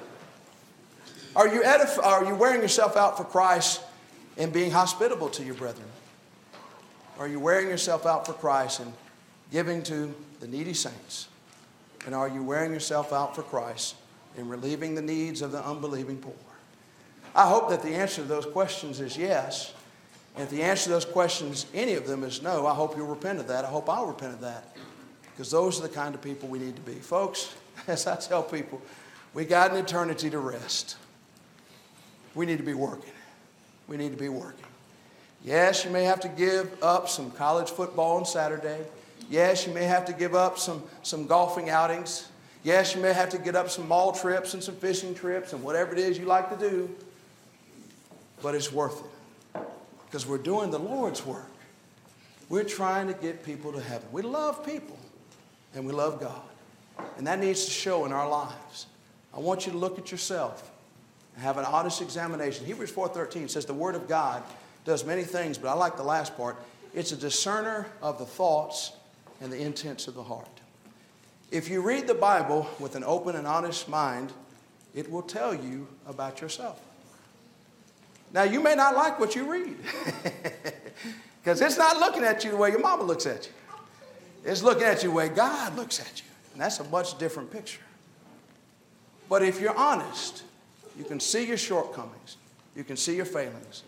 S1: Are you, edif- are you wearing yourself out for Christ and being hospitable to your brethren? Are you wearing yourself out for Christ and giving to the needy saints? And are you wearing yourself out for Christ in relieving the needs of the unbelieving poor? I hope that the answer to those questions is yes. And if the answer to those questions, any of them, is no, I hope you'll repent of that. I hope I'll repent of that. Because those are the kind of people we need to be. Folks, as I tell people, we got an eternity to rest. We need to be working. We need to be working. Yes, you may have to give up some college football on Saturday. Yes, you may have to give up some, some golfing outings. Yes, you may have to get up some mall trips and some fishing trips and whatever it is you like to do but it's worth it because we're doing the Lord's work. We're trying to get people to heaven. We love people and we love God. And that needs to show in our lives. I want you to look at yourself have an honest examination. Hebrews 4:13 says the word of God does many things, but I like the last part. It's a discerner of the thoughts and the intents of the heart. If you read the Bible with an open and honest mind, it will tell you about yourself. Now, you may not like what you read because it's not looking at you the way your mama looks at you, it's looking at you the way God looks at you. And that's a much different picture. But if you're honest, you can see your shortcomings, you can see your failings,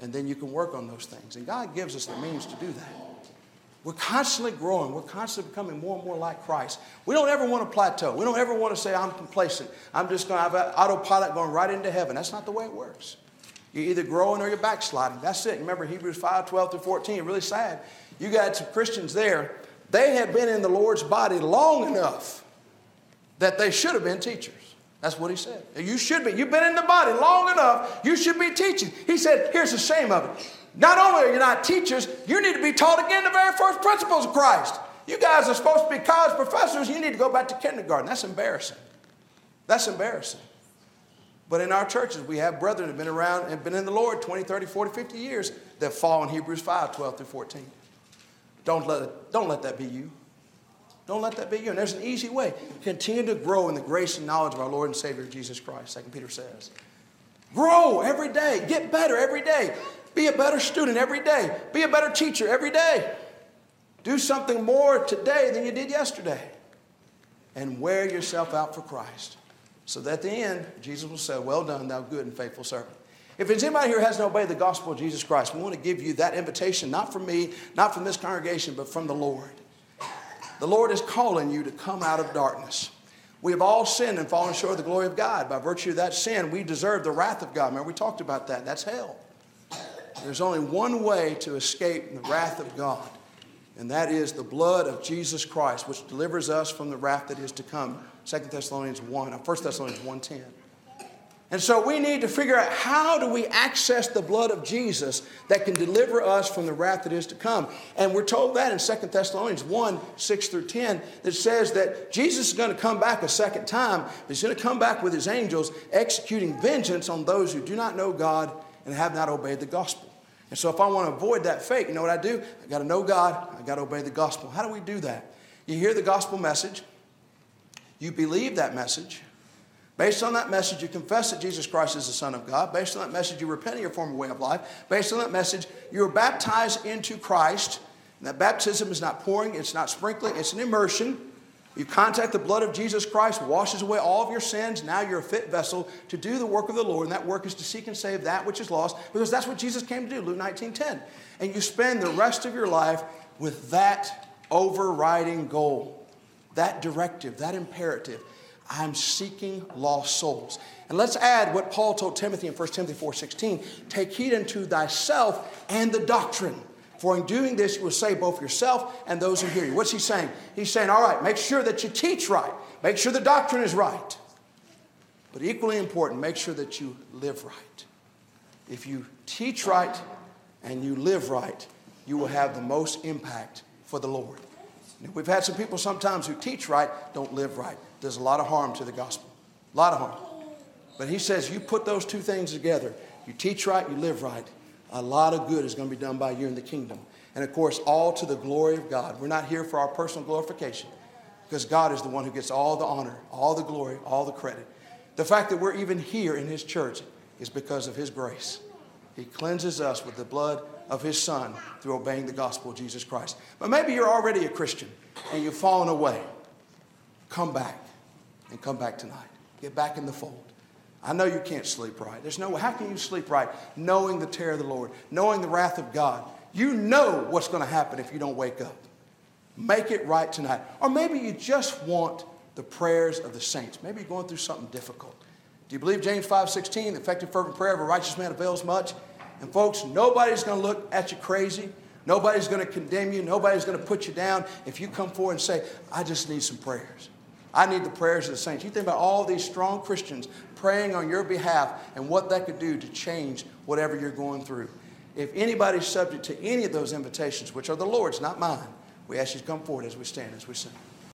S1: and then you can work on those things. And God gives us the means to do that. We're constantly growing. We're constantly becoming more and more like Christ. We don't ever want to plateau. We don't ever want to say, I'm complacent. I'm just going to have an autopilot going right into heaven. That's not the way it works. You're either growing or you're backsliding. That's it. Remember Hebrews 5 12 through 14. Really sad. You got some Christians there. They had been in the Lord's body long enough that they should have been teachers. That's what he said. You should be. You've been in the body long enough. You should be teaching. He said, here's the shame of it. Not only are you not teachers, you need to be taught again the very first principles of Christ. You guys are supposed to be college professors. You need to go back to kindergarten. That's embarrassing. That's embarrassing. But in our churches, we have brethren that have been around and been in the Lord 20, 30, 40, 50 years that fall in Hebrews 5, 12 through 14. Don't let, don't let that be you. Don't let that be you. And there's an easy way. Continue to grow in the grace and knowledge of our Lord and Savior Jesus Christ, 2 Peter says. Grow every day. Get better every day. Be a better student every day. Be a better teacher every day. Do something more today than you did yesterday. And wear yourself out for Christ. So that at the end, Jesus will say, Well done, thou good and faithful servant. If there's anybody here who hasn't obeyed the gospel of Jesus Christ, we want to give you that invitation, not from me, not from this congregation, but from the Lord. The Lord is calling you to come out of darkness. We have all sinned and fallen short of the glory of God. By virtue of that sin, we deserve the wrath of God. Remember, we talked about that. That's hell. There's only one way to escape the wrath of God, and that is the blood of Jesus Christ, which delivers us from the wrath that is to come. 2 Thessalonians 1, 1 uh, Thessalonians 1.10. And so we need to figure out how do we access the blood of Jesus that can deliver us from the wrath that is to come. And we're told that in 2 Thessalonians 1, 6 through 10, that says that Jesus is going to come back a second time. He's going to come back with his angels executing vengeance on those who do not know God and have not obeyed the gospel. And so if I want to avoid that fate, you know what I do? I got to know God, I got to obey the gospel. How do we do that? You hear the gospel message, you believe that message. Based on that message, you confess that Jesus Christ is the Son of God. Based on that message, you repent of your former way of life. Based on that message, you're baptized into Christ. And that baptism is not pouring, it's not sprinkling, it's an immersion. You contact the blood of Jesus Christ, washes away all of your sins. Now you're a fit vessel to do the work of the Lord, and that work is to seek and save that which is lost, because that's what Jesus came to do, Luke 19 10. And you spend the rest of your life with that overriding goal, that directive, that imperative. I'm seeking lost souls. And let's add what Paul told Timothy in 1 Timothy 4:16, take heed unto thyself and the doctrine. For in doing this, you will save both yourself and those who hear you. What's he saying? He's saying, all right, make sure that you teach right, make sure the doctrine is right. But equally important, make sure that you live right. If you teach right and you live right, you will have the most impact for the Lord. We've had some people sometimes who teach right, don't live right. There's a lot of harm to the gospel, a lot of harm. But he says, you put those two things together. You teach right, you live right a lot of good is going to be done by you in the kingdom. And of course, all to the glory of God. We're not here for our personal glorification because God is the one who gets all the honor, all the glory, all the credit. The fact that we're even here in His church is because of His grace. He cleanses us with the blood of His Son through obeying the gospel of Jesus Christ. But maybe you're already a Christian and you've fallen away. Come back and come back tonight. Get back in the fold. I know you can't sleep right. There's no how can you sleep right knowing the terror of the Lord, knowing the wrath of God? You know what's going to happen if you don't wake up. Make it right tonight. Or maybe you just want the prayers of the saints. Maybe you're going through something difficult. Do you believe James 5:16, the effective fervent prayer of a righteous man avails much? And folks, nobody's going to look at you crazy. Nobody's going to condemn you. Nobody's going to put you down if you come forward and say, I just need some prayers. I need the prayers of the saints. You think about all these strong Christians praying on your behalf and what that could do to change whatever you're going through. If anybody's subject to any of those invitations, which are the Lord's, not mine, we ask you to come forward as we stand, as we sing.